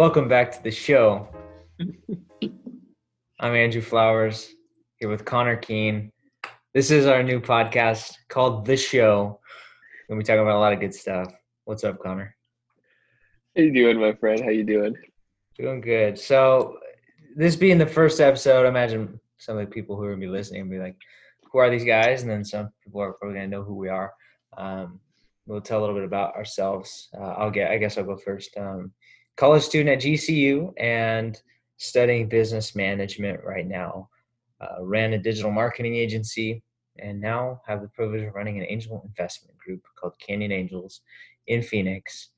Welcome back to the show. I'm Andrew Flowers here with Connor Keene. This is our new podcast called The Show, and we talk about a lot of good stuff. What's up, Connor? How you doing, my friend? How you doing? Doing good. So, this being the first episode, I imagine some of the people who are gonna be listening will be like, "Who are these guys?" And then some people are probably gonna know who we are. Um, we'll tell a little bit about ourselves. Uh, I'll get. I guess I'll go first. Um, college student at GCU and studying business management right now. Uh, ran a digital marketing agency and now have the privilege of running an angel investment group called Canyon Angels in Phoenix.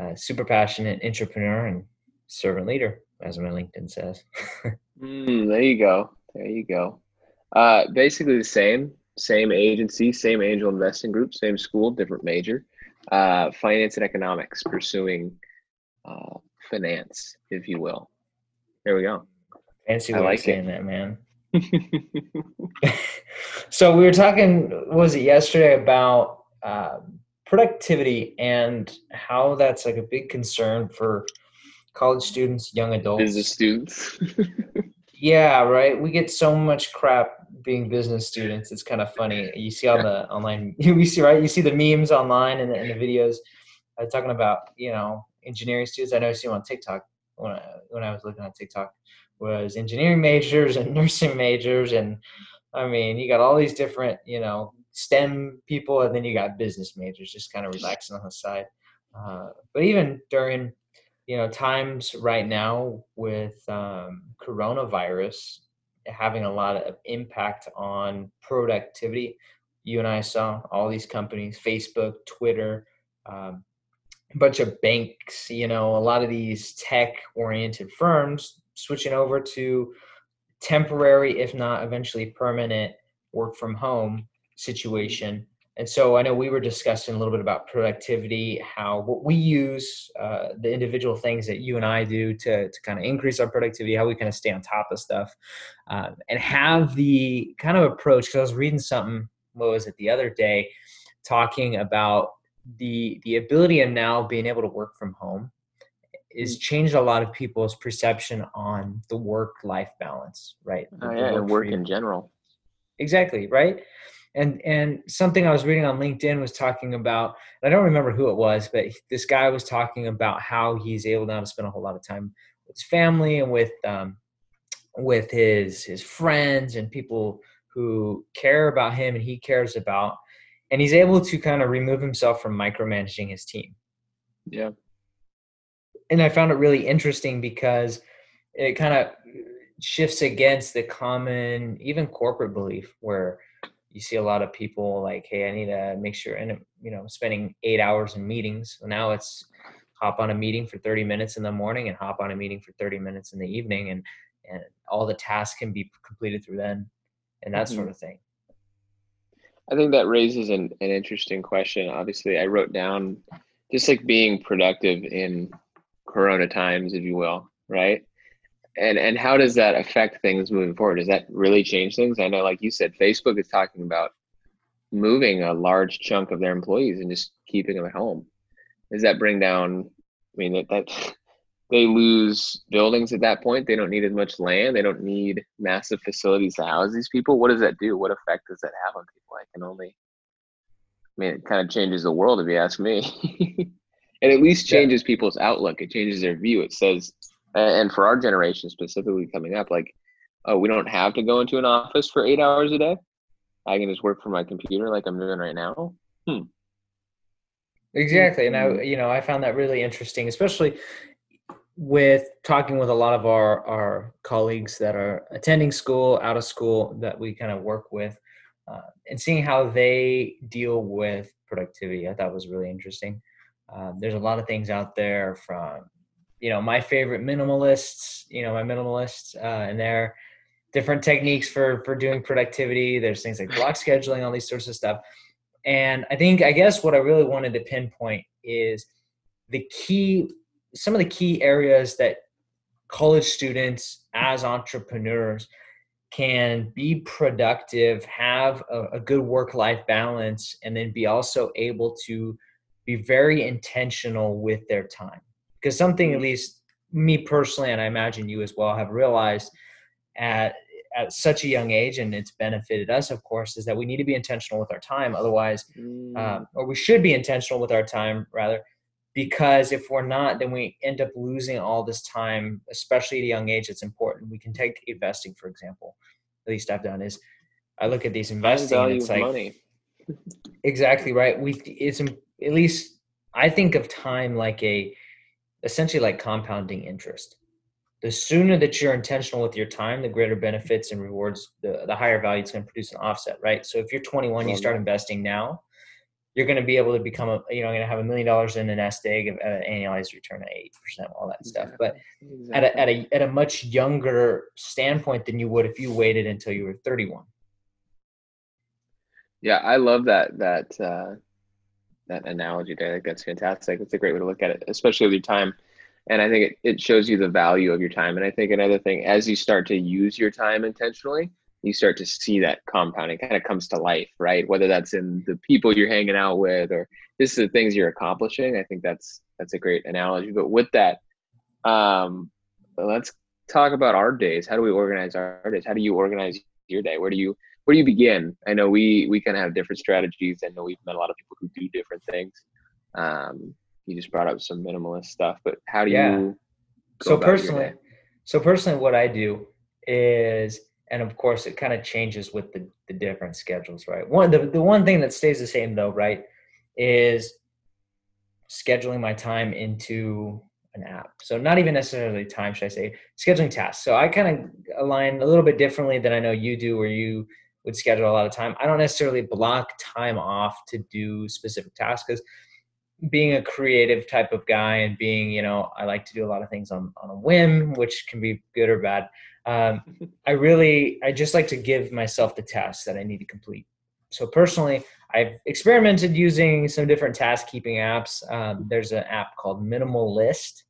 Uh, super passionate entrepreneur and servant leader, as my LinkedIn says. mm, there you go. There you go. Uh, basically the same, same agency, same angel investing group, same school, different major. Uh, finance and economics, pursuing uh, finance, if you will. There we go. Fancy way like of saying it. that, man. so we were talking, was it yesterday, about uh, productivity and how that's like a big concern for college students, young adults, business students. yeah, right. We get so much crap being business students. It's kind of funny. You see all the online, you see right. You see the memes online and the, and the videos uh, talking about you know engineering students. I noticed I see them on TikTok when I, when I was looking on TikTok was engineering majors and nursing majors and I mean you got all these different you know STEM people and then you got business majors just kind of relaxing on the side. Uh, but even during you know times right now with um, coronavirus having a lot of impact on productivity you and i saw all these companies facebook twitter um, bunch of banks, you know, a lot of these tech oriented firms switching over to temporary, if not eventually permanent, work from home situation. And so I know we were discussing a little bit about productivity, how what we use, uh, the individual things that you and I do to, to kind of increase our productivity, how we kind of stay on top of stuff, um, and have the kind of approach. Because I was reading something, what was it the other day, talking about the the ability of now being able to work from home is mm. changed a lot of people's perception on the work life balance right? Oh, yeah, work, work in general. Exactly right? And and something i was reading on linkedin was talking about i don't remember who it was but this guy was talking about how he's able now to spend a whole lot of time with his family and with um, with his his friends and people who care about him and he cares about and he's able to kind of remove himself from micromanaging his team. Yeah. And I found it really interesting because it kind of shifts against the common, even corporate belief where you see a lot of people like, hey, I need to make sure, and you know, spending eight hours in meetings. Now it's hop on a meeting for 30 minutes in the morning and hop on a meeting for 30 minutes in the evening, and and all the tasks can be completed through then, and that mm-hmm. sort of thing. I think that raises an, an interesting question. Obviously, I wrote down just like being productive in Corona times, if you will, right? And and how does that affect things moving forward? Does that really change things? I know, like you said, Facebook is talking about moving a large chunk of their employees and just keeping them at home. Does that bring down? I mean, that that they lose buildings at that point. They don't need as much land. They don't need massive facilities to house these people. What does that do? What effect does that have on people? I can only, I mean, it kind of changes the world if you ask me. it at least changes yeah. people's outlook. It changes their view. It says, and for our generation specifically coming up, like, oh, we don't have to go into an office for eight hours a day. I can just work from my computer like I'm doing right now. Hmm. Exactly. And I, hmm. you know, I found that really interesting, especially with talking with a lot of our, our colleagues that are attending school, out of school, that we kind of work with, uh, and seeing how they deal with productivity, I thought was really interesting. Uh, there's a lot of things out there from, you know, my favorite minimalists, you know, my minimalists, uh, and their different techniques for for doing productivity. There's things like block scheduling, all these sorts of stuff. And I think, I guess, what I really wanted to pinpoint is the key some of the key areas that college students as entrepreneurs can be productive, have a, a good work life balance, and then be also able to be very intentional with their time. Because something, at least me personally, and I imagine you as well, have realized at at such a young age, and it's benefited us, of course, is that we need to be intentional with our time. Otherwise, Mm. um, or we should be intentional with our time rather, because if we're not, then we end up losing all this time, especially at a young age. It's important. We can take investing, for example. At least I've done is I look at these investing, and value it's like money. exactly right. We it's at least I think of time like a essentially like compounding interest. The sooner that you're intentional with your time, the greater benefits and rewards, the, the higher value it's going to produce an offset, right? So if you're 21, you start investing now, you're going to be able to become a, you know, going to have a million dollars in a nest egg at an annualized return of 8%, all that stuff. But at a, at a, at a much younger standpoint than you would if you waited until you were 31. Yeah, I love that that uh, that analogy there. I think that's fantastic. It's a great way to look at it, especially with your time. And I think it, it shows you the value of your time. And I think another thing, as you start to use your time intentionally, you start to see that compounding kind of comes to life, right? Whether that's in the people you're hanging out with or just the things you're accomplishing. I think that's that's a great analogy. But with that, um, let's talk about our days. How do we organize our days? How do you organize your day? Where do you where do you begin? I know we we kind of have different strategies. I know we've met a lot of people who do different things. Um, you just brought up some minimalist stuff, but how do Yeah. you? go so personally so personally what i do is and of course it kind of changes with the, the different schedules right? One the, the one thing that stays the same though right is scheduling my time into an app. So not even necessarily time should i say scheduling tasks. So i kind of align a little bit differently than i know you do where you would schedule a lot of time. I don't necessarily block time off to do specific tasks because being a creative type of guy and being, you know, I like to do a lot of things on, on a whim, which can be good or bad. Um, I really, I just like to give myself the tasks that I need to complete. So personally, I've experimented using some different task keeping apps. Um, there's an app called Minimal List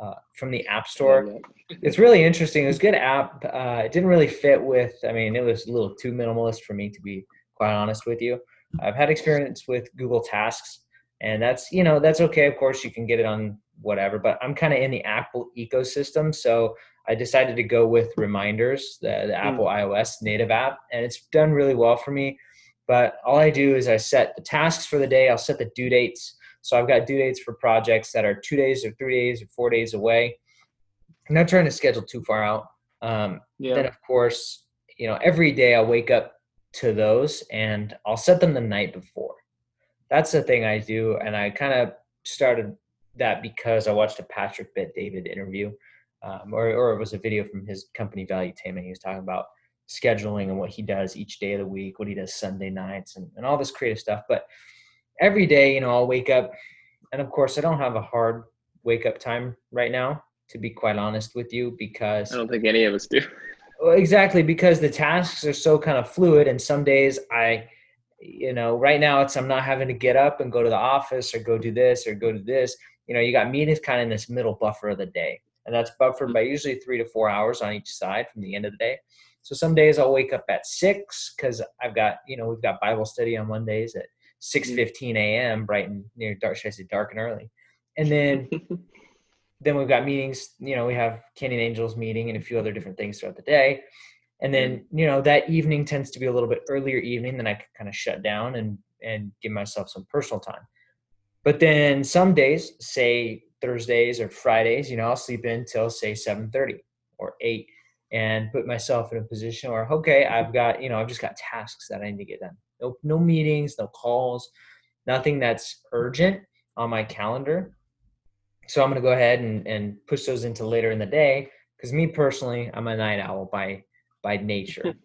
uh, from the App Store it's really interesting. It was a good app. Uh, it didn't really fit with. I mean, it was a little too minimalist for me to be quite honest with you. I've had experience with Google Tasks, and that's you know that's okay. Of course, you can get it on whatever, but I'm kind of in the Apple ecosystem, so I decided to go with Reminders, the, the Apple iOS native app, and it's done really well for me. But all I do is I set the tasks for the day. I'll set the due dates. So I've got due dates for projects that are two days or three days or four days away. I'm not trying to schedule too far out. Um, Yeah. Then, of course, you know, every day I'll wake up to those and I'll set them the night before. That's the thing I do. And I kind of started that because I watched a Patrick Bet David interview, um, or, or it was a video from his company value Valuetainment. He was talking about scheduling and what he does each day of the week, what he does Sunday nights, and, and all this creative stuff. But every day, you know, I'll wake up, and of course, I don't have a hard wake up time right now, to be quite honest with you, because I don't think any of us do. well, exactly because the tasks are so kind of fluid, and some days I, you know, right now it's I'm not having to get up and go to the office or go do this or go do this. You know, you got meetings kind of in this middle buffer of the day, and that's buffered by usually three to four hours on each side from the end of the day. So some days I'll wake up at six because I've got you know we've got Bible study on Mondays at six mm-hmm. fifteen a.m. bright and near dark. Should I say dark and early? And then then we've got meetings you know we have canyon angels meeting and a few other different things throughout the day and then mm-hmm. you know that evening tends to be a little bit earlier evening then i can kind of shut down and and give myself some personal time but then some days say thursdays or fridays you know i'll sleep in till say 7.30 or 8 and put myself in a position where okay i've got you know i've just got tasks that i need to get done no no meetings no calls nothing that's urgent on my calendar so I'm going to go ahead and, and push those into later in the day because me personally, I'm a night owl by by nature.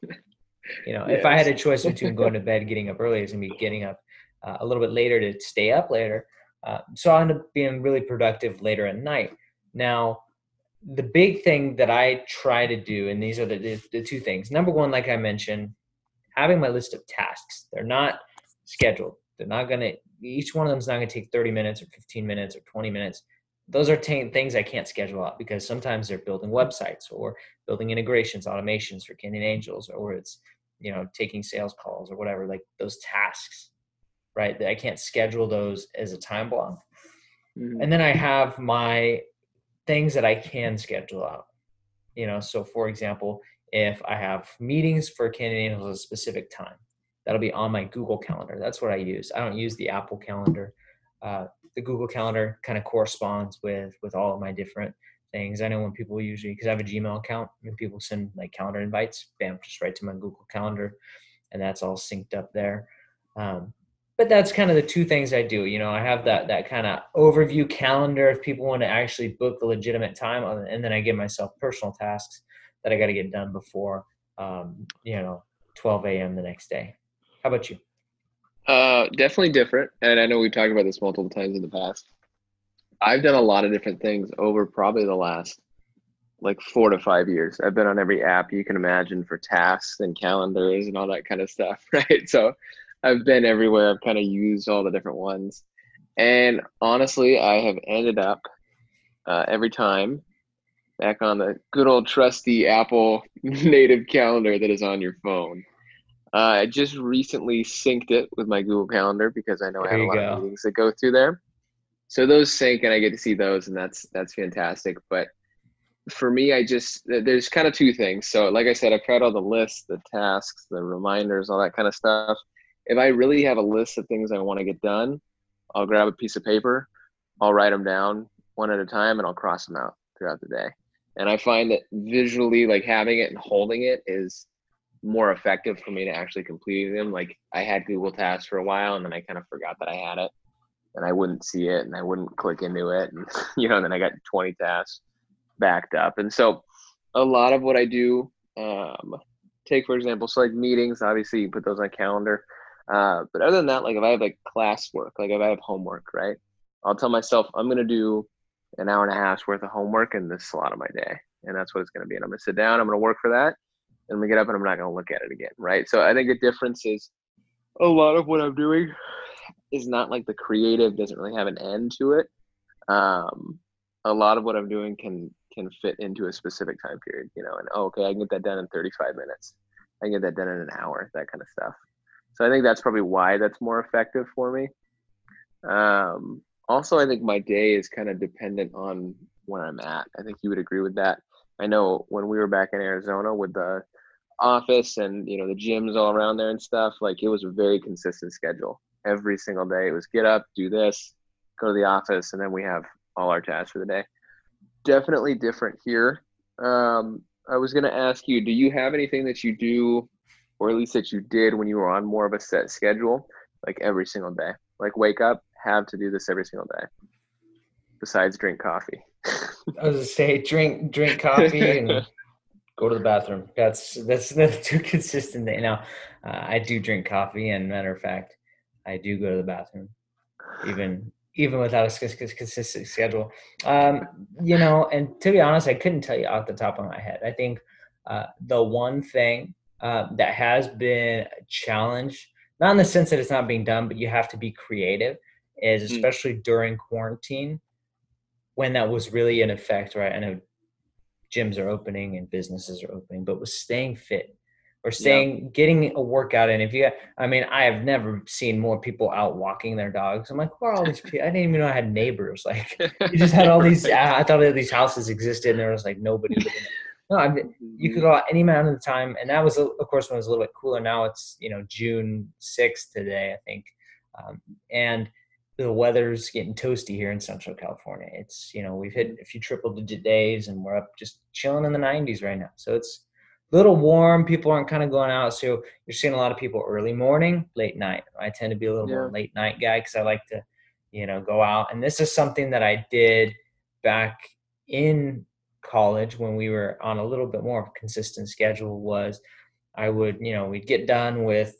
You know, if I had a choice between going to bed, getting up early, it's going to be getting up uh, a little bit later to stay up later. Uh, so I end up being really productive later at night. Now, the big thing that I try to do, and these are the, the, the two things. Number one, like I mentioned, having my list of tasks. They're not scheduled. They're not going to, each one of them is not going to take 30 minutes or 15 minutes or 20 minutes those are t- things I can't schedule out because sometimes they're building websites or building integrations, automations for Canyon Angels, or it's you know taking sales calls or whatever. Like those tasks, right? That I can't schedule those as a time block. Mhm. And then I have my things that I can schedule out. You know, so for example, if I have meetings for candidate at a specific time, that'll be on my Google Calendar. That's what I use. I don't use the Apple Calendar. Uh, the Google Calendar kind of corresponds with with all of my different things. I know when people usually because I have a Gmail account, when people send like calendar invites, bam, just right to my Google Calendar, and that's all synced up there. Um, but that's kind of the two things I do. You know, I have that that kind of overview calendar if people want to actually book a legitimate time, and then I give myself personal tasks that I got to get done before um, you know 12 a.m. the next day. How about you? Uh, definitely different, and I know we've talked about this multiple times in the past. I've done a lot of different things over probably the last like four to five years. I've been on every app you can imagine for tasks and calendars and all that kind of stuff, right? So I've been everywhere. I've kind of used all the different ones. And honestly, I have ended up uh, every time back on the good old trusty Apple native calendar that is on your phone. Uh, I just recently synced it with my Google Calendar because I know there I have a lot go. of meetings that go through there. So those sync and I get to see those, and that's that's fantastic. But for me, I just there's kind of two things. So like I said, I've tried all the lists, the tasks, the reminders, all that kind of stuff if I really have a list of things I want to get done, I'll grab a piece of paper, I'll write them down one at a time, and I'll cross them out throughout the day. And I find that visually, like having it and holding it is more effective for me to actually complete them. Like I had Google Tasks for a while, and then I kind of forgot that I had it, and I wouldn't see it, and I wouldn't click into it, and you know, then I got 20 tasks backed up. And so, a lot of what I do, um, take for example, so like meetings. Obviously, you put those on calendar uh, but other than that, like if I have like classwork, like if I have homework, right? I'll tell myself I'm gonna do an hour and a half's worth of homework in this slot of my day, and that's what it's gonna be. And I'm gonna sit down, I'm gonna work for that, and I'm gonna get up and I'm not gonna look at it again, right? So I think the difference is a lot of what I'm doing is not like the creative doesn't really have an end to it. Um, a lot of what I'm doing can can fit into a specific time period, you know, and oh, okay, I can get that done in 35 minutes. I can get that done in an hour, that kind of stuff. So I think that's probably why that's more effective for me. Um, also, I think my day is kind of dependent on where I'm at. I think you would agree with that. I know when we were back in Arizona with the office and you know the gyms all around there and stuff, like it was a very consistent schedule. Every single day it was get up, do this, go to the office, and then we have all our tasks for the day. Definitely different here. Um, I was going to ask you, do you have anything that you do or at least that you did when you were on more of a set schedule, like every single day. Like wake up, have to do this every single day. Besides drink coffee. I was gonna say drink drink coffee and go to the bathroom. That's that's that's too consistent. Now, uh, I do drink coffee, and matter of fact, I do go to the bathroom, even even without a consistent schedule. Um, you know, and to be honest, I couldn't tell you off the top of my head. I think uh, the one thing uh, that has been a challenge, not in the sense that it's not being done, but you have to be creative, is hmm. especially mm. during quarantine when that was really in effect, right? I know gyms are opening and businesses are opening, but was staying fit or staying, yeah. getting a workout in. If you, I mean, I have never seen more people out walking their dogs. I'm like, where are all these people? I didn't even know I had neighbors. Like, you just had all these. I thought these houses existed, and there was like nobody living. No, I mean, you could mm-hmm. go out any amount of the time, and that was, of course, when it was a little bit cooler. Now it's you know June sixth today, I think, um, and the weather's getting toasty here in Central California. It's you know we've hit a few triple digit days, and we're up just chilling in the 90s right now. So it's a little warm. People aren't kind of going out, so you're seeing a lot of people early morning, late night. I tend to be a little yeah. more late night guy because I like to, you know, go out. And this is something that I did back in college when we were on a little bit more consistent schedule was I would, you know, we'd get done with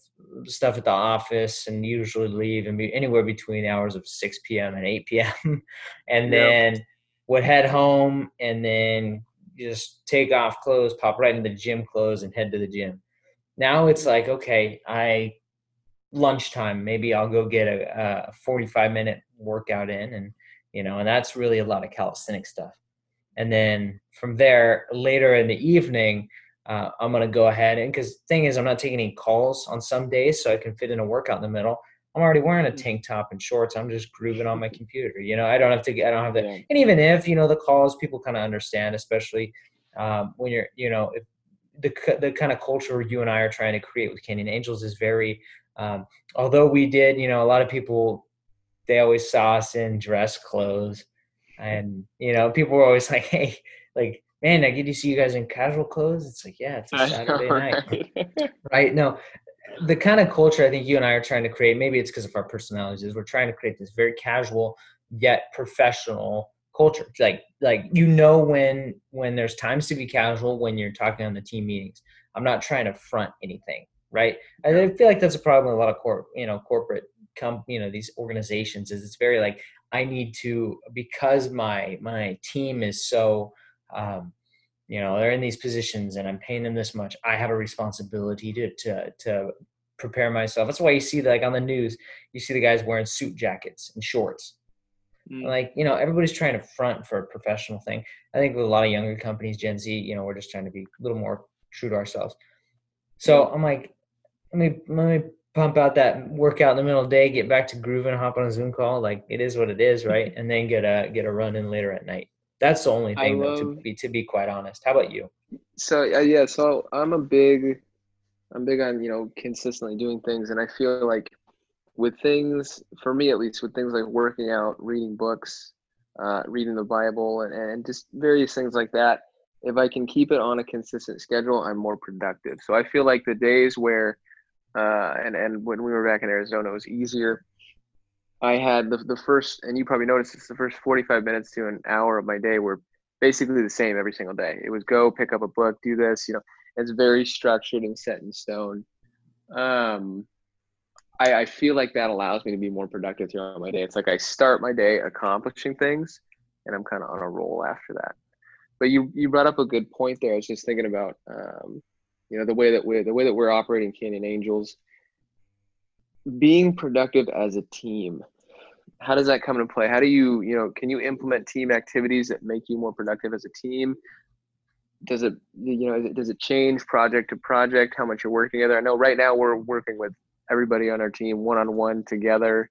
stuff at the office and usually leave and be anywhere between the hours of 6 p.m. and 8 p.m. and then would head home and then just take off clothes, pop right into the gym clothes and head to the gym. Now it's like, okay, I lunchtime, maybe I'll go get a, a 45 minute workout in and, you know, and that's really a lot of calisthenic stuff and then from there later in the evening uh, i'm going to go ahead and because thing is i'm not taking any calls on some days so i can fit in a workout in the middle I'm already wearing a tank top and shorts. I'm just grooving on my computer. You know, I don't have to. I don't have that. Yeah. And even if you know the calls, people kind of understand, especially um, when you're, you know, if the the kind of culture you and I are trying to create with Canyon Angels is very. Um, although we did, you know, a lot of people they always saw us in dress clothes, and you know, people were always like, "Hey, like." Man, I get to see you guys in casual clothes. It's like, yeah, it's a Saturday night right? right no the kind of culture i think you and i are trying to create maybe it's because of our personalities is we're trying to create this very casual yet professional culture like like you know when when there's times to be casual when you're talking on the team meetings i'm not trying to front anything right i I feel like that's a problem with a lot of corp you know corporate com you know these organizations is it's very like i need to because my my team is so um you know they're in these positions and i'm paying them this much i have a responsibility to to to prepare myself. That's why you see like on the news you see the guys wearing suit jackets and shorts. Mm. like you know everybody's trying to front for a professional thing. I think with a lot of younger companies gen z you know we're just trying to be a little more true to ourselves. So i'm like let me let me pump out that workout in the middle of the day get back to grooving hop on a zoom call like it is what it is right and then get a get a run in later at night that's the only thing though, to be to be quite honest how about you So uh, yeah, so I'm a big, I'm big on you know consistently doing things, and I feel like with things, for me at least, with things like working out, reading books, uh, reading the Bible, and, and just various things like that. If I can keep it on a consistent schedule, I'm more productive. So I feel like the days where, uh, and and when we were back in Arizona, it was easier. I had the the first, and you probably noticed this, the first 45 minutes to an hour of my day were basically the same every single day. It was go pick up a book, do this, you know, it's very structured and set in stone. Um, I, I feel like that allows me to be more productive throughout my day. It's like I start my day accomplishing things and I'm kind of on a roll after that. But you, you brought up a good point there. I was just thinking about, um, you know, the way that we're, the way that we're operating Canyon Angels, being productive as a team how does that come into play? How do you, you know, can you implement team activities that make you more productive as a team? Does it, you know, does it change project to project how much you're working together? I know right now we're working with everybody on our team one on one together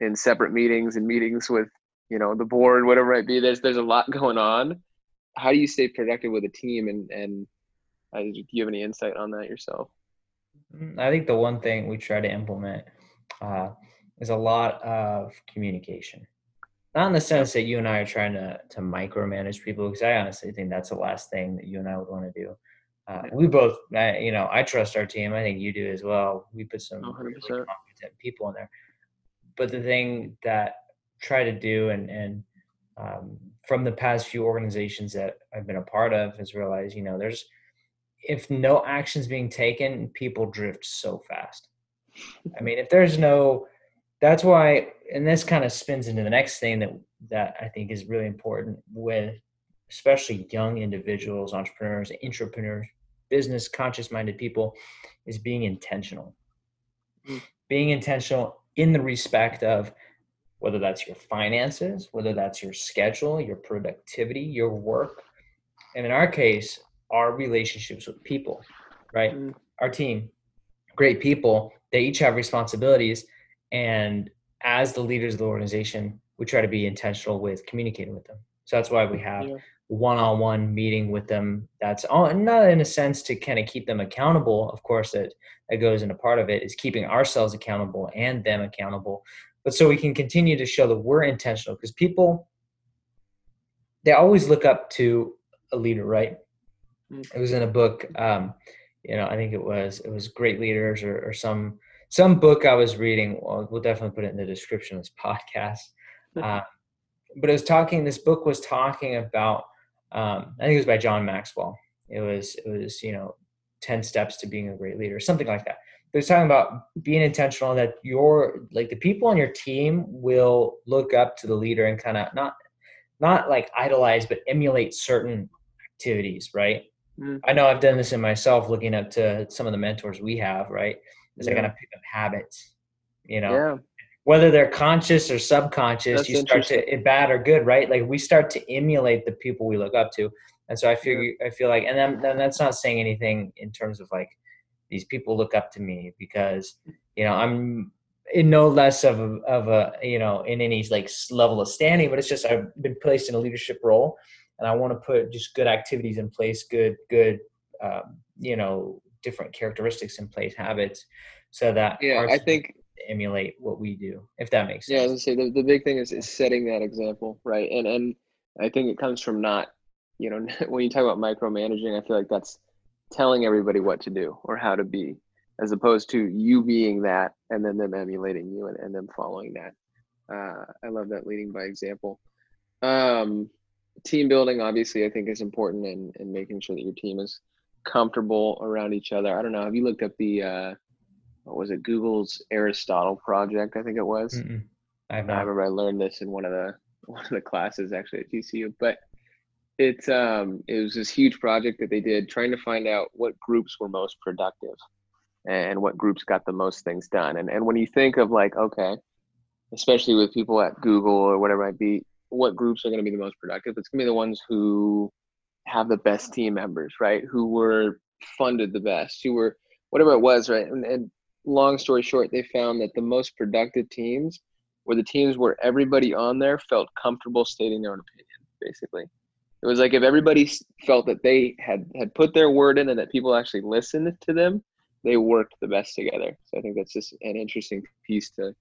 in separate meetings and meetings with, you know, the board, whatever it might be. There's there's a lot going on. How do you stay productive with a team and and uh, do you have any insight on that yourself? Mm, I think the one thing we try to implement uh, is a lot of communication. Not in the sense that you and I are trying to to micromanage people, because I honestly think that's the last thing that you and I would want to do. Uh, we both, I, you know, I trust our team. I think you do as well. We put some 100%. really competent people in there. But the thing that try to do, and and um, from the past few organizations that I've been a part of, is realize, you know, there's if no action's being taken, people drift so fast. I mean, if there's no, that's why, and this kind of spins into the next thing that that I think is really important with, especially young individuals, entrepreneurs, entrepreneurs, business conscious-minded people, is being intentional. Mm. Being intentional in the respect of whether that's your finances, whether that's your schedule, your productivity, your work, and in our case, our relationships with people, right? Mm. Our team, great people. They each have responsibilities, and as the leaders of the organization, we try to be intentional with communicating with them. So that's why we have Yeah. one-on-one meeting with them. That's all, not in a sense to kind of keep them accountable. Of course, that that goes into part of it is keeping ourselves accountable and them accountable. But so we can continue to show that we're intentional because people they always look up to a leader, right? Mm. It was in a book. Um, you know, I think it was it was Great Leaders or, or some some book I was reading. Well, we'll definitely put it in the description of this podcast. Uh, but it was talking. This book was talking about. Um, I think it was by John Maxwell. It was it was you know, ten steps to being a great leader, something like that. But it was talking about being intentional that your like the people on your team will look up to the leader and kind of not not like idolize but emulate certain activities, right? Mm. I know I've done this in myself, looking up to some of the mentors we have, right? Is I Yeah. gotta pick up habits, you know, Yeah. whether they're conscious or subconscious, That's you start to bad or good, right? Like we start to emulate the people we look up to, and so I figure I feel like, and then, then that's not saying anything in terms of like these people look up to me because you know I'm in no less of a, of a you know in any like level of standing but it's just i've been placed in a leadership role and i want to put just good activities in place good good um, you know different characteristics in place habits so that yeah i think emulate what we do if that makes sense yeah i was say the, the big thing is, is setting that example right and and i think it comes from not you know when you talk about micromanaging i feel like that's telling everybody what to do or how to be as opposed to you being that and then them emulating you and, and them following that. Uh, I love that leading by example. Um, team building, obviously, I think is important and, and making sure that your team is comfortable around each other. I don't know. Have you looked up the, uh, what was it, Google's Aristotle project? I think it was. I, have not. I remember I learned this in one of the one of the classes actually at GCU, but it's um it was this huge project that they did trying to find out what groups were most productive and what groups got the most things done. And and when you think of like, okay, especially with people at Google or whatever it might be, what groups are going to be the most productive? It's going to be the ones who have the best team members, right? Who were funded the best, who were whatever it was, right? And, and long story short, they found that the most productive teams were the teams where everybody on there felt comfortable stating their own opinion, basically. It was like if everybody felt that they had had put their word in and that people actually listened to them, they worked the best together. So I think that's just an interesting piece to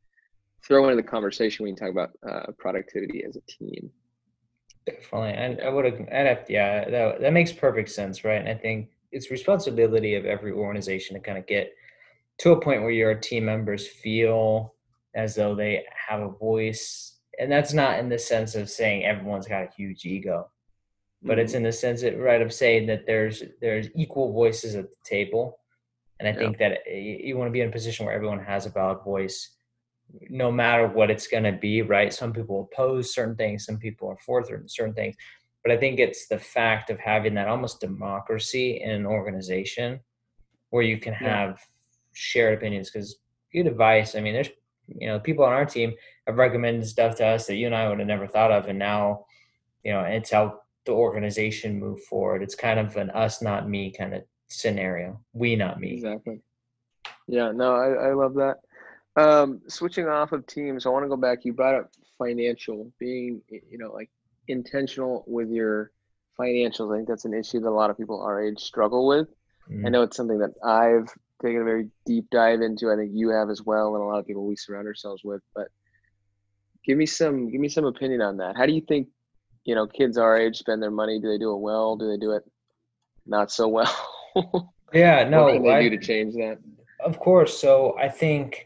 throw into the conversation when you talk about uh, productivity as a team. Definitely, and I would have, yeah, that that makes perfect sense, right? And I think it's responsibility of every organization to kind of get to a point where your team members feel as though they have a voice, and that's not in the sense of saying everyone's got a huge ego, but mm-hmm. it's in the sense that right of saying that there's there's equal voices at the table and I yeah. think that you want to be in a position where everyone has a valid voice, no matter what it's going to be, right? Some people oppose certain things, some people are for certain things. But I think it's the fact of having that almost democracy in an organization where you can have yeah. shared opinions. Because good advice, I mean, there's, you know, people on our team have recommended stuff to us that you and I would have never thought of. And now, you know, it's how the organization move forward. It's kind of an us, not me kind of scenario. We, not me. Exactly. Yeah, no, I, I love that. Um, switching off of teams, I want to go back. You brought up financial, being, you know, like intentional with your financials. I think that's an issue that a lot of people our age struggle with. Mm. I know it's something that I've taken a very deep dive into. I think you have as well, and a lot of people we surround ourselves with. But give me some, give me some opinion on that. How do you think, you know, kids our age spend their money? Do they do it well? Do they do it not so well? yeah, no. what can they I, do to change that? Of course. So I think,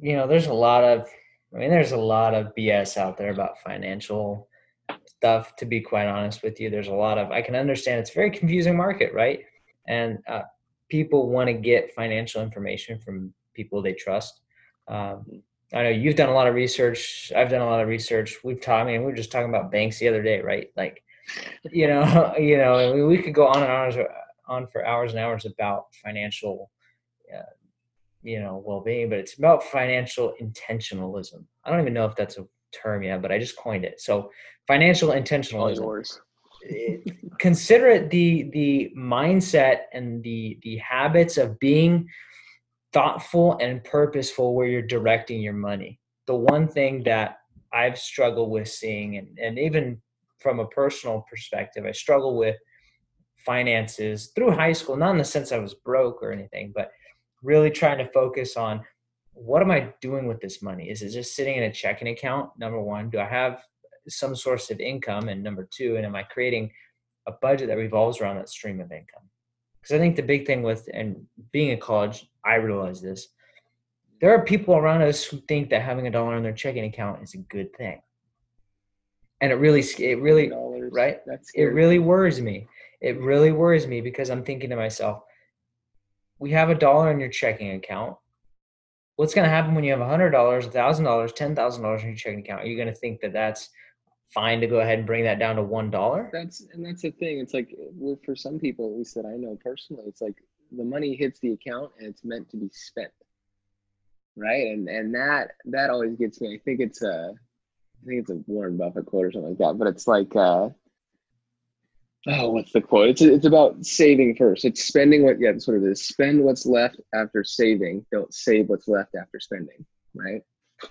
you know, there's a lot of, I mean, there's a lot of BS out there about financial stuff. To be quite honest with you, there's a lot of. I can understand it's a very confusing market, right? And uh, people want to get financial information from people they trust. Um, I know you've done a lot of research. I've done a lot of research. We've talked. I mean, we were just talking about banks the other day, right? Like you know, you know, we could go on and on, on for hours and hours about financial, uh, you know, well-being, but it's about financial intentionalism. I don't even know if that's a term yet, but I just coined it. So financial intentionalism. Eh, consider it the the mindset and the the habits of being thoughtful and purposeful where you're directing your money. The one thing that I've struggled with seeing and, and even from a personal perspective, I struggle with finances through high school, not in the sense I was broke or anything, but really trying to focus on what am I doing with this money? Is it just sitting in a checking account? Number one, do I have some source of income? And number two, and am I creating a budget that revolves around that stream of income? Because I think the big thing with and being in college, I realize this. There are people around us who think that having a dollar in their checking account is a good thing and it really it really right That's it really worries me it really worries me because i'm thinking to myself we have a dollar in your checking account what's going to happen when you have a hundred dollars a thousand dollars ten thousand dollars in your checking account? Are you going to think that that's fine to go ahead and bring that down to one dollar? That's and that's the thing. It's like for some people at least that i know personally it's like the money hits the account and it's meant to be spent. Right? And and that that always gets me. I think it's a I think it's a Warren Buffett quote or something like that, but it's like uh, oh, what's the quote? It's it's about saving first. It's spending what yeah, sort of is spend what's left after saving. Don't save what's left after spending, right?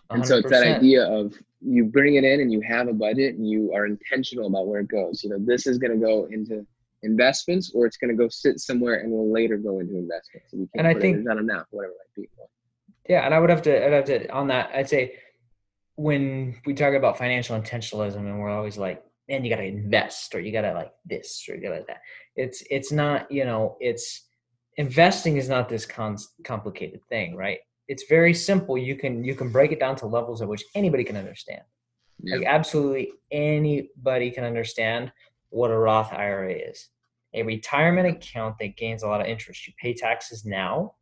And 100%. so it's that idea of you bring it in and you have a budget and you are intentional about where it goes. You know, this is going to go into investments or it's going to go sit somewhere and will later go into investments. And, and I think not enough, whatever it might be. Yeah, and I would have to, I'd have to on that. I'd say when we talk about financial intentionalism, and we're always like, man, you got to invest, or you got to like this, or you got to that. It's it's not, you know, it's investing is not this con- complicated thing, right? It's very simple. You can you can break it down to levels at which anybody can understand. Like absolutely anybody can understand what a Roth IRA is. A retirement account that gains a lot of interest. You pay taxes now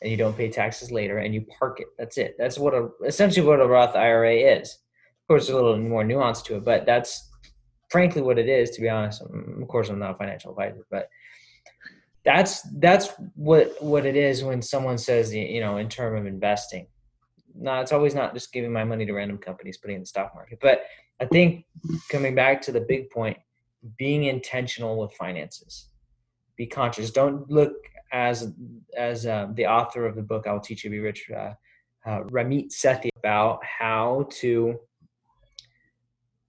and you don't pay taxes later and you park it. That's it. That's what a essentially what a Roth IRA is. Of course, there's a little more nuance to it, but that's frankly what it is. To be honest, mm, of course, I'm not a financial advisor, but that's that's what what it is when someone says you know in term of investing. No, it's always not just giving my money to random companies, putting in the stock market. But I think coming back to the big point, being intentional with finances. Be conscious. Don't look as as uh, the author of the book "I'll Teach You to Be Rich," uh, uh, Ramit Sethi, about how to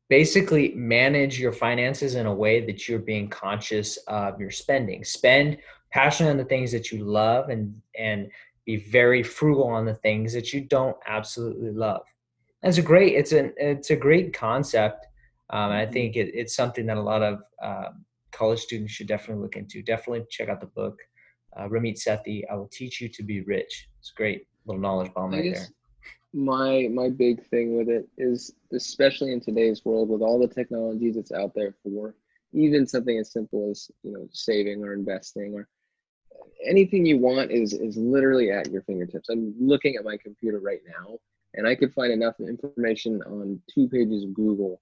basically manage your finances in a way that you're being conscious of your spending. Spend passionate on the things that you love, and and be very frugal on the things that you don't absolutely love. That's a great. It's an it's a great concept. Um, I mm-hmm. think it, it's something that a lot of um, college students should definitely look into. Definitely check out the book uh, Ramit Sethi, I will teach you to be rich. It's great little knowledge bomb right there. My my big thing with it is, especially in today's world, with all the technologies that's out there for even something as simple as you know saving or investing or anything you want is is literally at your fingertips. I'm looking at my computer right now, and I could find enough information on two pages of Google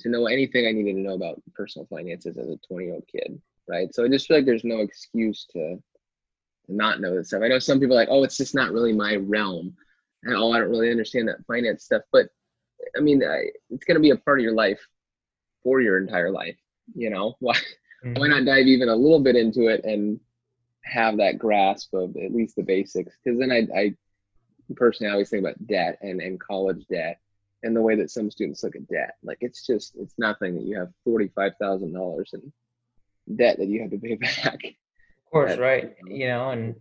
to know anything I needed to know about personal finances as a 20 year old kid right? So I just feel like there's no excuse to, not know this stuff. I know some people are like, oh, it's just not really my realm, oh, I don't really understand that finance stuff. But I mean, I, it's going to be a part of your life for your entire life. You know, why mm-hmm. why not dive even a little bit into it and have that grasp of at least the basics? Because then I, I personally I always think about debt and and college debt and the way that some students look at debt. Like it's just it's nothing that you have forty five thousand dollars in debt that you have to pay back. Of course, right? You know, and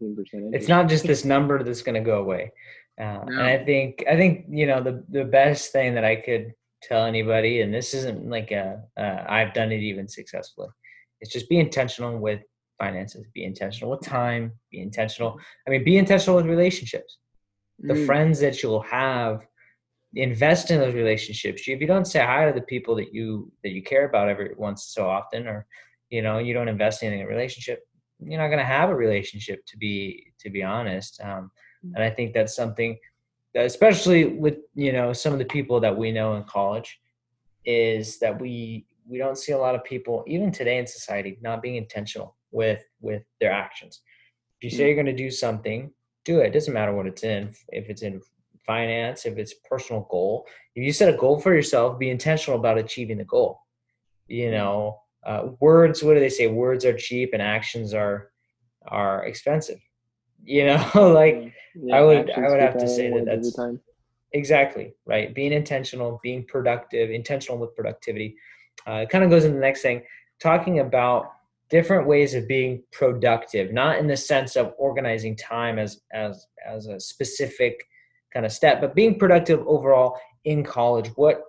it's not just this number that's going to go away. Uh, no. And I think I think you know the the best thing that I could tell anybody, and this isn't like a uh, I've done it even successfully. It's just be intentional with finances. Be intentional with time. Be intentional. I mean, be intentional with relationships. The mm. friends that you'll have invest in those relationships if you don't say hi to the people that you that you care about every once so often or you know you don't invest in a relationship you're not going to have a relationship to be to be honest um, and i think that's something that especially with you know some of the people that we know in college is that we we don't see a lot of people even today in society not being intentional with with their actions if you say mm. you're going to do something do it. it doesn't matter what it's in if it's in finance if it's personal goal if you set a goal for yourself be intentional about achieving the goal you mm. know uh, words what do they say? Words are cheap and actions are are expensive. You know like yeah, i would i would have to say that that's exactly right? Being intentional being productive intentional with productivity. Uh, it kind of goes into the next thing talking about different ways of being productive not in the sense of organizing time as as as a specific kind of step but being productive overall in college. What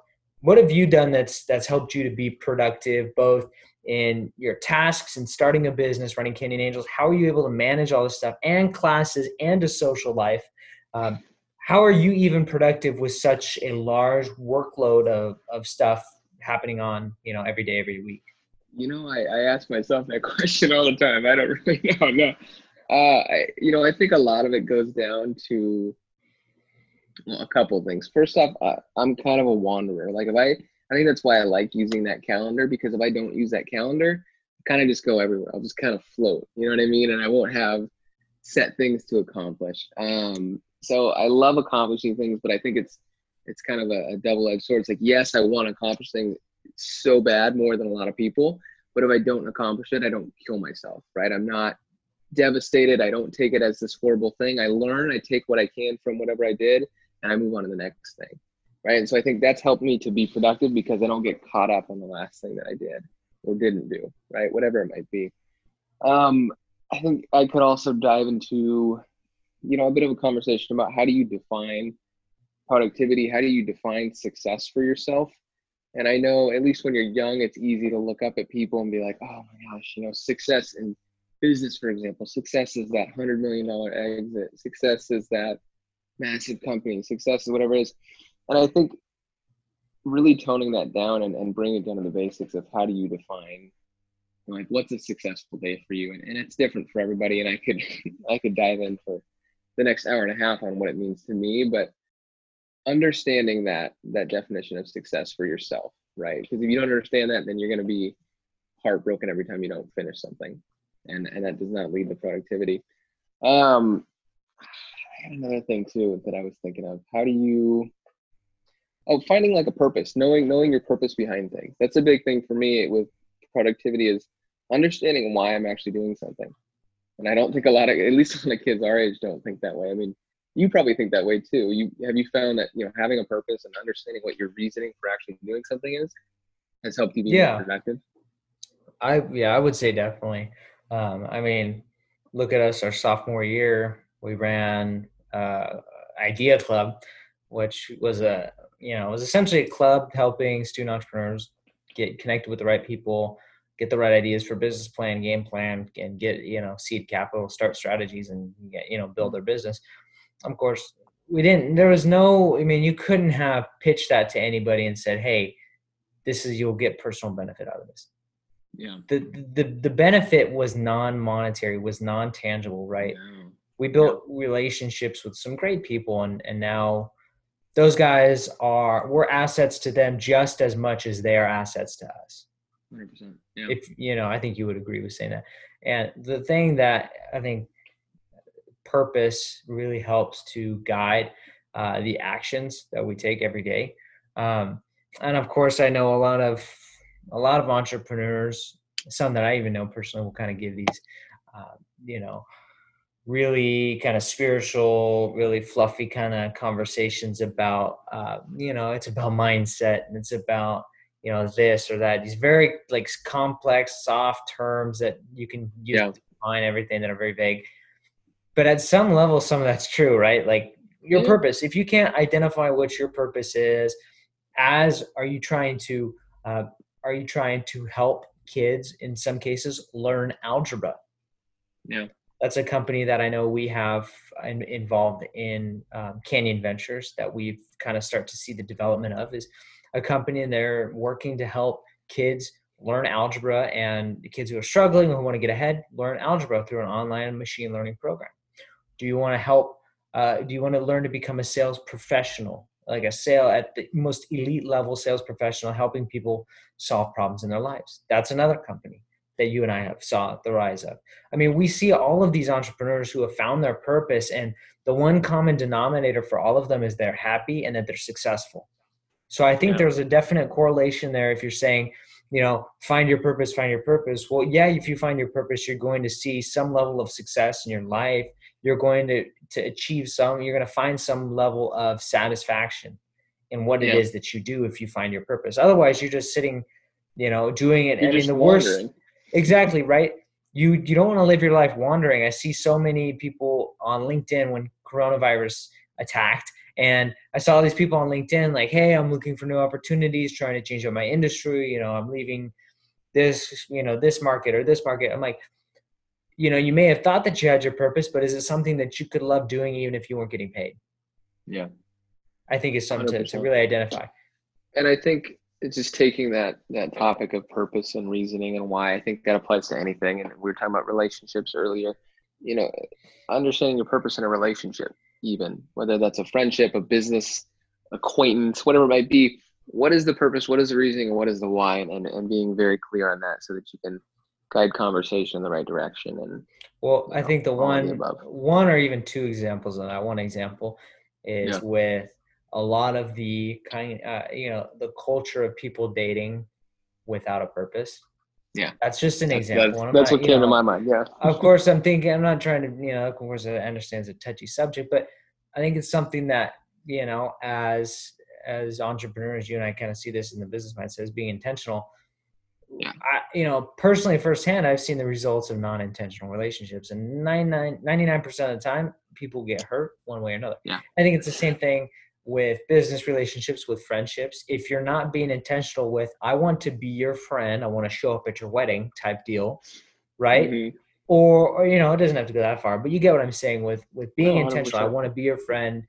what have you done that's that's helped you to be productive both in your tasks and starting a business running canyon angels? How are you able to manage all this stuff and classes and a social life? Um, how are you even productive with such a large workload of, of stuff happening on you know every day every week? You know i, I ask myself that question all the time. I don't really know. No uh, I, you know i think a lot of it goes down to a couple of things. First off, uh, I'm kind of a wanderer. Like if I, I think that's why I like using that calendar because if I don't use that calendar, I kind of just go everywhere. I'll just kind of float. You know what I mean? And I won't have set things to accomplish. Um, so I love accomplishing things, but I think it's it's kind of a, a double-edged sword. It's like yes, I want to accomplish things so bad more than a lot of people, but if I don't accomplish it, I don't kill myself, right? I'm not devastated. I don't take it as this horrible thing. I learn, I take what I can from whatever I did, and I move on to the next thing, right? And so I think that's helped me to be productive because I don't get caught up on the last thing that I did or didn't do, right? Whatever it might be. Um, I think I could also dive into, you know, a bit of a conversation about how do you define productivity? How do you define success for yourself? And I know, at least when you're young, it's easy to look up at people and be like, oh my gosh, you know, success in business, for example, success is that $100 million exit, success is that massive company, success is whatever it is. And I think really toning that down and, and bringing it down to the basics of how do you define like what's a successful day for you? And, and it's different for everybody and i could i could dive in for the next hour and a half on what it means to me but understanding that that definition of success for yourself right? Because if you don't understand that then you're going to be heartbroken every time you don't finish something and and that does not lead to productivity. Um had another thing too that i was thinking of how do you oh finding like a purpose knowing knowing your purpose behind things that's a big thing for me with productivity is understanding why i'm actually doing something and i don't think a lot of at least when the kids our age don't think that way i mean you probably think that way too. You have you found that you know having a purpose and understanding what your reasoning for actually doing something is has helped you be yeah. more productive. I yeah, I would say definitely. Um, I mean, look at us. Our sophomore year, we ran uh, Idea Club, which was a you know was essentially a club helping student entrepreneurs get connected with the right people, get the right ideas for business plan, game plan, and get you know seed capital, start strategies, and get you know build their business of course, we didn't. There was no. I mean, you couldn't have pitched that to anybody and said, "Hey, this is you'll get personal benefit out of this." Yeah. The the the benefit was non-monetary, was non-tangible, right? Yeah. We built relationships with some great people, and and now those guys are we're assets to them just as much as they are assets to us. 100%. Yeah. If you know, I think you would agree with saying that. And the thing that I think purpose really helps to guide uh, the actions that we take every day. Um, and of course, I know a lot of a lot of entrepreneurs, some that I even know personally, will kind of give these, uh, you know, really kind of spiritual, really fluffy kind of conversations about, uh, you know, it's about mindset and it's about you know this or that. These very like complex, soft terms that you can use yeah. to define everything that are very vague but at some level some of that's true right like your mm-hmm. purpose if you can't identify what your purpose is as are you trying to uh, are you trying to help kids in some cases learn algebra yeah that's a company that i know we have involved in um, canyon ventures that we've kind of start to see the development of is a company and they're working to help kids learn algebra and the kids who are struggling who want to get ahead learn algebra through an online machine learning program do you want to help? Uh, do you want to learn to become a sales professional, like a sale at the most elite level sales professional, helping people solve problems in their lives? That's another company that you and I have saw the rise of. I mean, we see all of these entrepreneurs who have found their purpose, and the one common denominator for all of them is they're happy and that they're successful. So I think yeah. there's a definite correlation there. If you're saying, you know, find your purpose, find your purpose. Well, yeah, if you find your purpose, you're going to see some level of success in your life you're going to to achieve some you're going to find some level of satisfaction in what it yeah. is that you do if you find your purpose otherwise you're just sitting you know doing it you're and in the wandering. worst exactly right? You you don't want to live your life wandering. I see so many people on linkedin when coronavirus attacked and i saw these people on linkedin like hey i'm looking for new opportunities trying to change up my industry you know i'm leaving this you know this market or this market. I'm like you know you may have thought that you had your purpose but is it something that you could love doing even if you weren't getting paid? Yeah. I think it's something to, to really identify. And i think it's just taking that that topic of purpose and reasoning and why i think that applies to anything. And we were talking about relationships earlier you know understanding your purpose in a relationship even whether that's a friendship a business acquaintance whatever it might be what is the purpose what is the reasoning and what is the why? And, and being very clear on that so that you can guide conversation in the right direction and well i know, think the one the one or even two examples of that one example is yeah. with a lot of the kind uh, you know the culture of people dating without a purpose Yeah, that's just an example. That's, that's not, what came know, to my mind. Yeah. of course, I'm thinking. I'm not trying to, you know, of course, I understand it's a touchy subject, but I think it's something that you know, as as entrepreneurs, you and I kind of see this in the business mindset as being intentional. Yeah. I, you know, personally, firsthand, I've seen the results of non-intentional relationships, and 99 percent of the time, people get hurt one way or another. Yeah. I think it's the same thing with business relationships, with friendships. If you're not being intentional with, I want to be your friend, I want to show up at your wedding type deal, right? Mm-hmm. Or, or, you know, it doesn't have to go that far, but you get what I'm saying with with being intentional. I want to be your friend,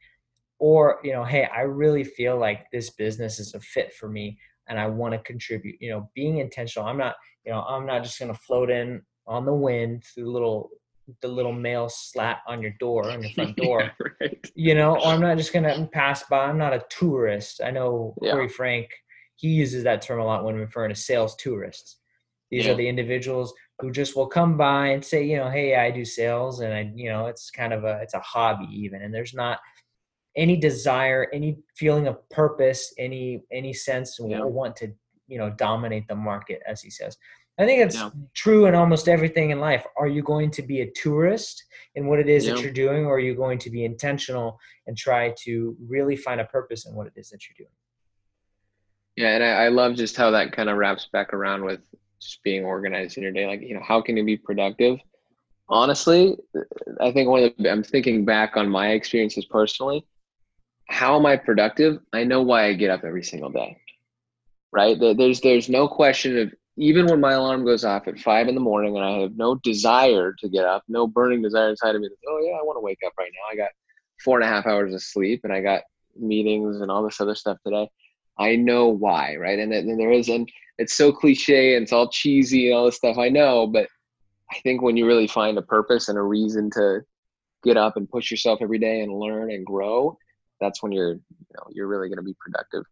or you know, hey, I really feel like this business is a fit for me, and I want to contribute. You know, being intentional. I'm not, you know, I'm not just going to float in on the wind through little the little mail slat on your door on your front door yeah, right. you know or i'm not just gonna pass by i'm not a tourist i know yeah. corey frank he uses that term a lot when referring to sales tourists these yeah. are mm. the individuals who just will come by and say you know hey i do sales and i you know it's kind of a it's a hobby even and there's not any desire any feeling of purpose any any sense yeah. want to you know dominate the market as he says I think it's yeah. true in almost everything in life. Are you going to be a tourist in what it is yeah. that you're doing, or are you going to be intentional and try to really find a purpose in what it is that you're doing? Yeah, and I, I love just how that kind of wraps back around with just being organized in your day. Like, you know, how can you be productive? Honestly, I think one of the, I'm thinking back on my experiences personally. How am I productive? I know why I get up every single day right? There's there's no question of even when my alarm goes off at five in the morning and I have no desire to get up, no burning desire inside of me that, oh, yeah, I want to wake up right now. I got four and a half hours of sleep and I got meetings and all this other stuff today. I know why, right? And then there is, and it's so cliche and it's all cheesy and all this stuff. I know, but I think when you really find a purpose and a reason to get up and push yourself every day and learn and grow, that's when you're, you know, you're really going to be productive.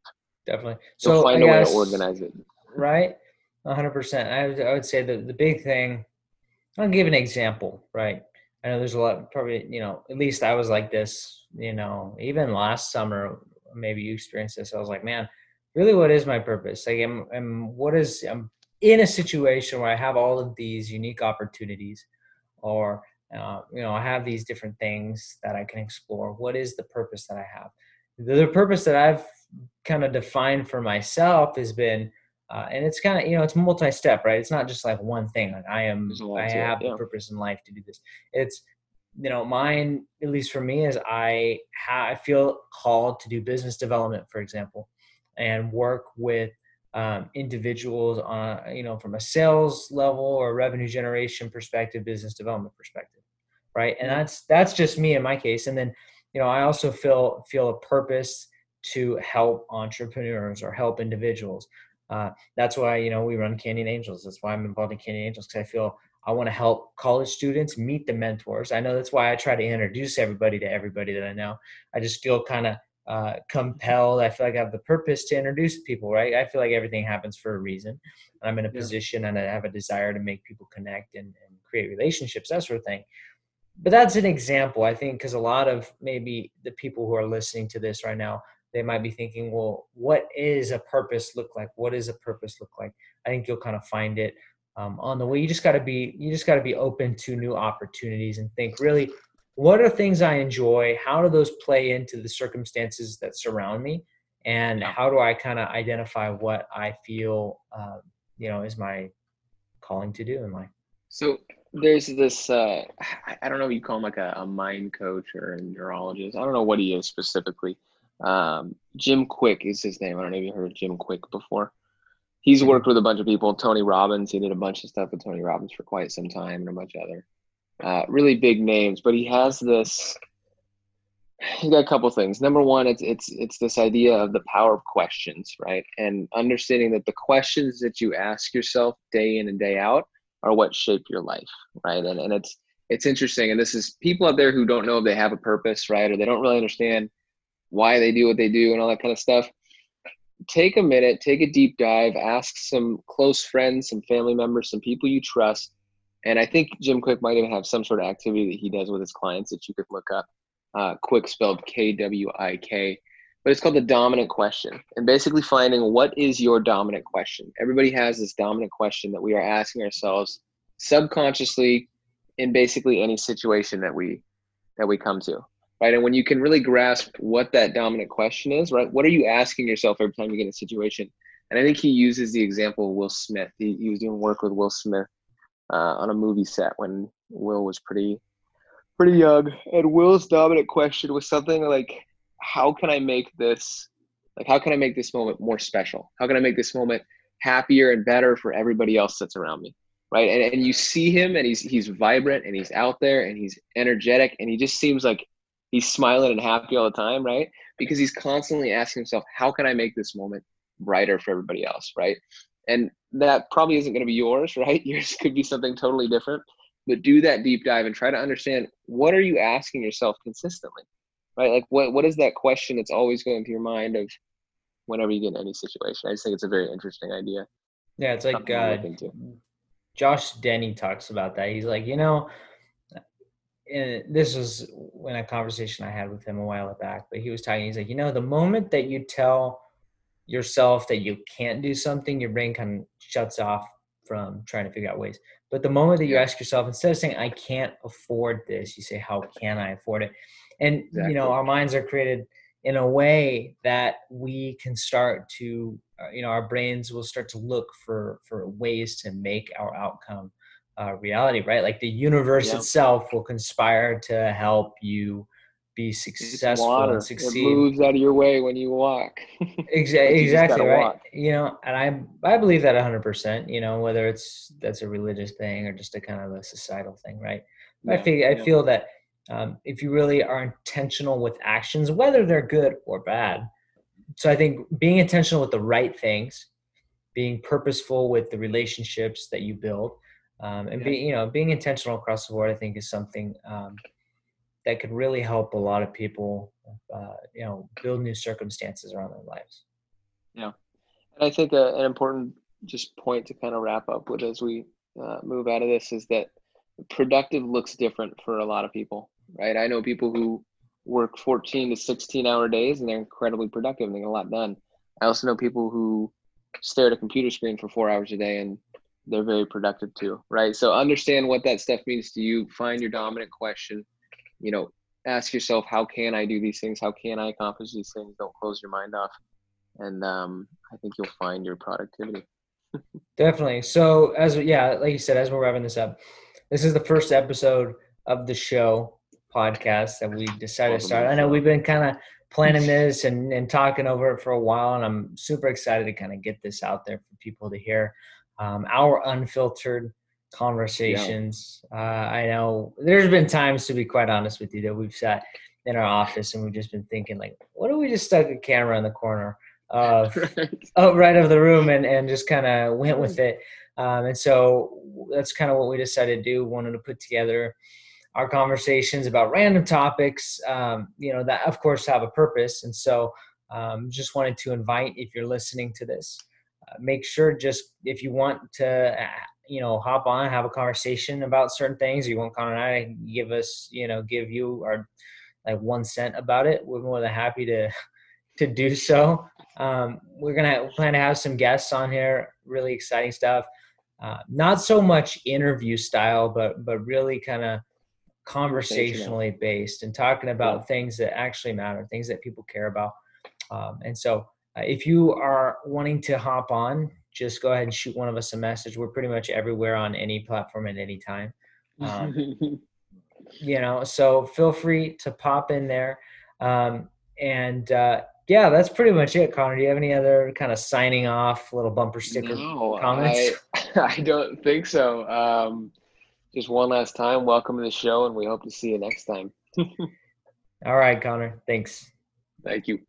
Definitely. So You'll find I a guess, way to organize it. Right hundred percent. I would, I would say that the big thing. I'll give an example, right? I know there's a lot. Probably, you know, at least I was like this. You know, even last summer, maybe you experienced this. I was like, man, really, what is my purpose? Like, I'm, I'm what is I'm in a situation where I have all of these unique opportunities, or uh, you know, I have these different things that I can explore. What is the purpose that I have? The, the purpose that I've kind of defined for myself has been uh, and it's kind of you know it's multi-step right? It's not just like one thing. Like i am i have yeah. the purpose in life to do this. It's you know mine at least for me is i ha- i feel called to do business development for example and work with um, individuals on you know from a sales level or revenue generation perspective business development perspective right? And that's that's just me in my case. And then you know i also feel feel a purpose to help entrepreneurs or help individuals uh, that's why you know we run Canyon Angels. That's why I'm involved in Canyon Angels because I feel I want to help college students meet the mentors. I know that's why I try to introduce everybody to everybody that I know. I just feel kind of uh, compelled. I feel like I have the purpose to introduce people, right? I feel like everything happens for a reason. I'm in a yeah. position and I have a desire to make people connect and, and create relationships, that sort of thing. But that's an example, I think, because a lot of maybe the people who are listening to this right now they might be thinking, well, what is a purpose look like? What is a purpose look like? I think you'll kind of find it um, on the way. You just got to be, you just got to be open to new opportunities and think really, what are things I enjoy? How do those play into the circumstances that surround me? And how do I kind of identify what I feel, uh, you know, is my calling to do in life? So there's this uh, i don't know if you call him like a, a, mind coach or a neurologist i don't know what he is specifically um, Jim Kwik is his name. I don't know if you heard of Jim Kwik before. He's mm-hmm. worked with a bunch of people. Tony Robbins. He did a bunch of stuff with Tony Robbins for quite some time, and a bunch of other uh, really big names. But he has this. He's got a couple things. Number one, it's it's it's this idea of the power of questions, right? And understanding that the questions that you ask yourself day in and day out are what shape your life, right? And and it's it's interesting. And this is people out there who don't know if they have a purpose, right? Or they don't really understand why they do what they do and all that kind of stuff take a minute take a deep dive ask some close friends some family members some people you trust and i think Jim Kwik might even have some sort of activity that he does with his clients that you could look up uh, Kwik spelled k-w-i-k but it's called the dominant question. And basically finding what is your dominant question. Everybody has this dominant question that we are asking ourselves subconsciously in basically any situation that we that we come to. Right. And when you can really grasp what that dominant question is, right? What are you asking yourself every time you get in a situation? And I think he uses the example of Will Smith. He, he was doing work with Will Smith uh, on a movie set when Will was pretty pretty young. And Will's dominant question was something like, "How can I make this like? How can I make this moment more special? How can I make this moment happier and better for everybody else that's around me?" Right. And and you see him, and he's he's vibrant, and he's out there, and he's energetic, and he just seems like he's smiling and happy all the time, right? Because he's constantly asking himself, "How can I make this moment brighter for everybody else?" Right. And that probably isn't going to be yours, right? Yours could be something totally different but do that deep dive and try to understand what are you asking yourself consistently right like what what is that question that's always going through your mind of whenever you get in any situation i just think it's a very interesting idea yeah it's like uh, josh denny talks about that he's like you know and this was when a conversation i had with him a while back but he was talking he's like you know the moment that you tell yourself that you can't do something your brain kind of shuts off from trying to figure out ways but the moment that you ask yourself, instead of saying, I can't afford this, you say, How can I afford it? And, exactly. you know, our minds are created in a way that we can start to, uh, you know, our brains will start to look for, for ways to make our outcome uh, reality, right? Like the universe yeah. itself will conspire to help you be successful and succeed. It moves out of your way when you walk. exactly, exactly right. Walk. You know, and I I believe that hundred percent. You know, whether it's that's a religious thing or just a kind of a societal thing, right? Yeah, I feel I feel that um, if you really are intentional with actions, whether they're good or bad. So I think being intentional with the right things, being purposeful with the relationships that you build, um, and yeah. being you know being intentional across the board, I think is something. Um, that could really help a lot of people, uh, you know, build new circumstances around their lives. Yeah, and I think a, uh, an important just point to kind of wrap up with as we uh, move out of this is that productive looks different for a lot of people, right? I know people who work 14 to 16 hour days and they're incredibly productive and they get a lot done. I also know people who stare at a computer screen for four hours a day and they're very productive too, right? So understand what that stuff means to you. Find your dominant question you know, ask yourself, how can I do these things? How can I accomplish these things? Don't close your mind off. And um, I think you'll find your productivity. Definitely. So, as yeah, like you said, as we're wrapping this up, this is the first episode of the show podcast that we decided to start. I know we've been kind of planning this and, and talking over it for a while, and I'm super excited to kind of get this out there for people to hear um, our unfiltered conversations. Yeah. Uh, I know there's been times, to be quite honest with you, that we've sat in our office and we've just been thinking, like, what if we just stuck a camera in the corner of right. right of the room and and just kind of went with it. Um, and so that's kind of what we decided to do. Wanted to put together our conversations about random topics, um, you know, that of course have a purpose. And so um, just wanted to invite, if you're listening to this, make sure just if you want to you know, hop on, have a conversation about certain things. You want Connor and I to give us, you know, give you our like one cent about it. We're more than happy to to do so. Um, we're gonna plan to have some guests on here. Really exciting stuff. Uh, not so much interview style, but but really kind of conversationally based and talking about yeah. things that actually matter, things that people care about. Um, and so, uh, if you are wanting to hop on, just go ahead and shoot one of us a message. We're pretty much everywhere on any platform at any time. Um, you know, so feel free to pop in there. Um, and uh, yeah, that's pretty much it, Connor. Do you have any other kind of signing off, little bumper sticker no, comments? I, I don't think so. Um, just one last time, welcome to the show, and we hope to see you next time. All right, Connor. Thanks. Thank you.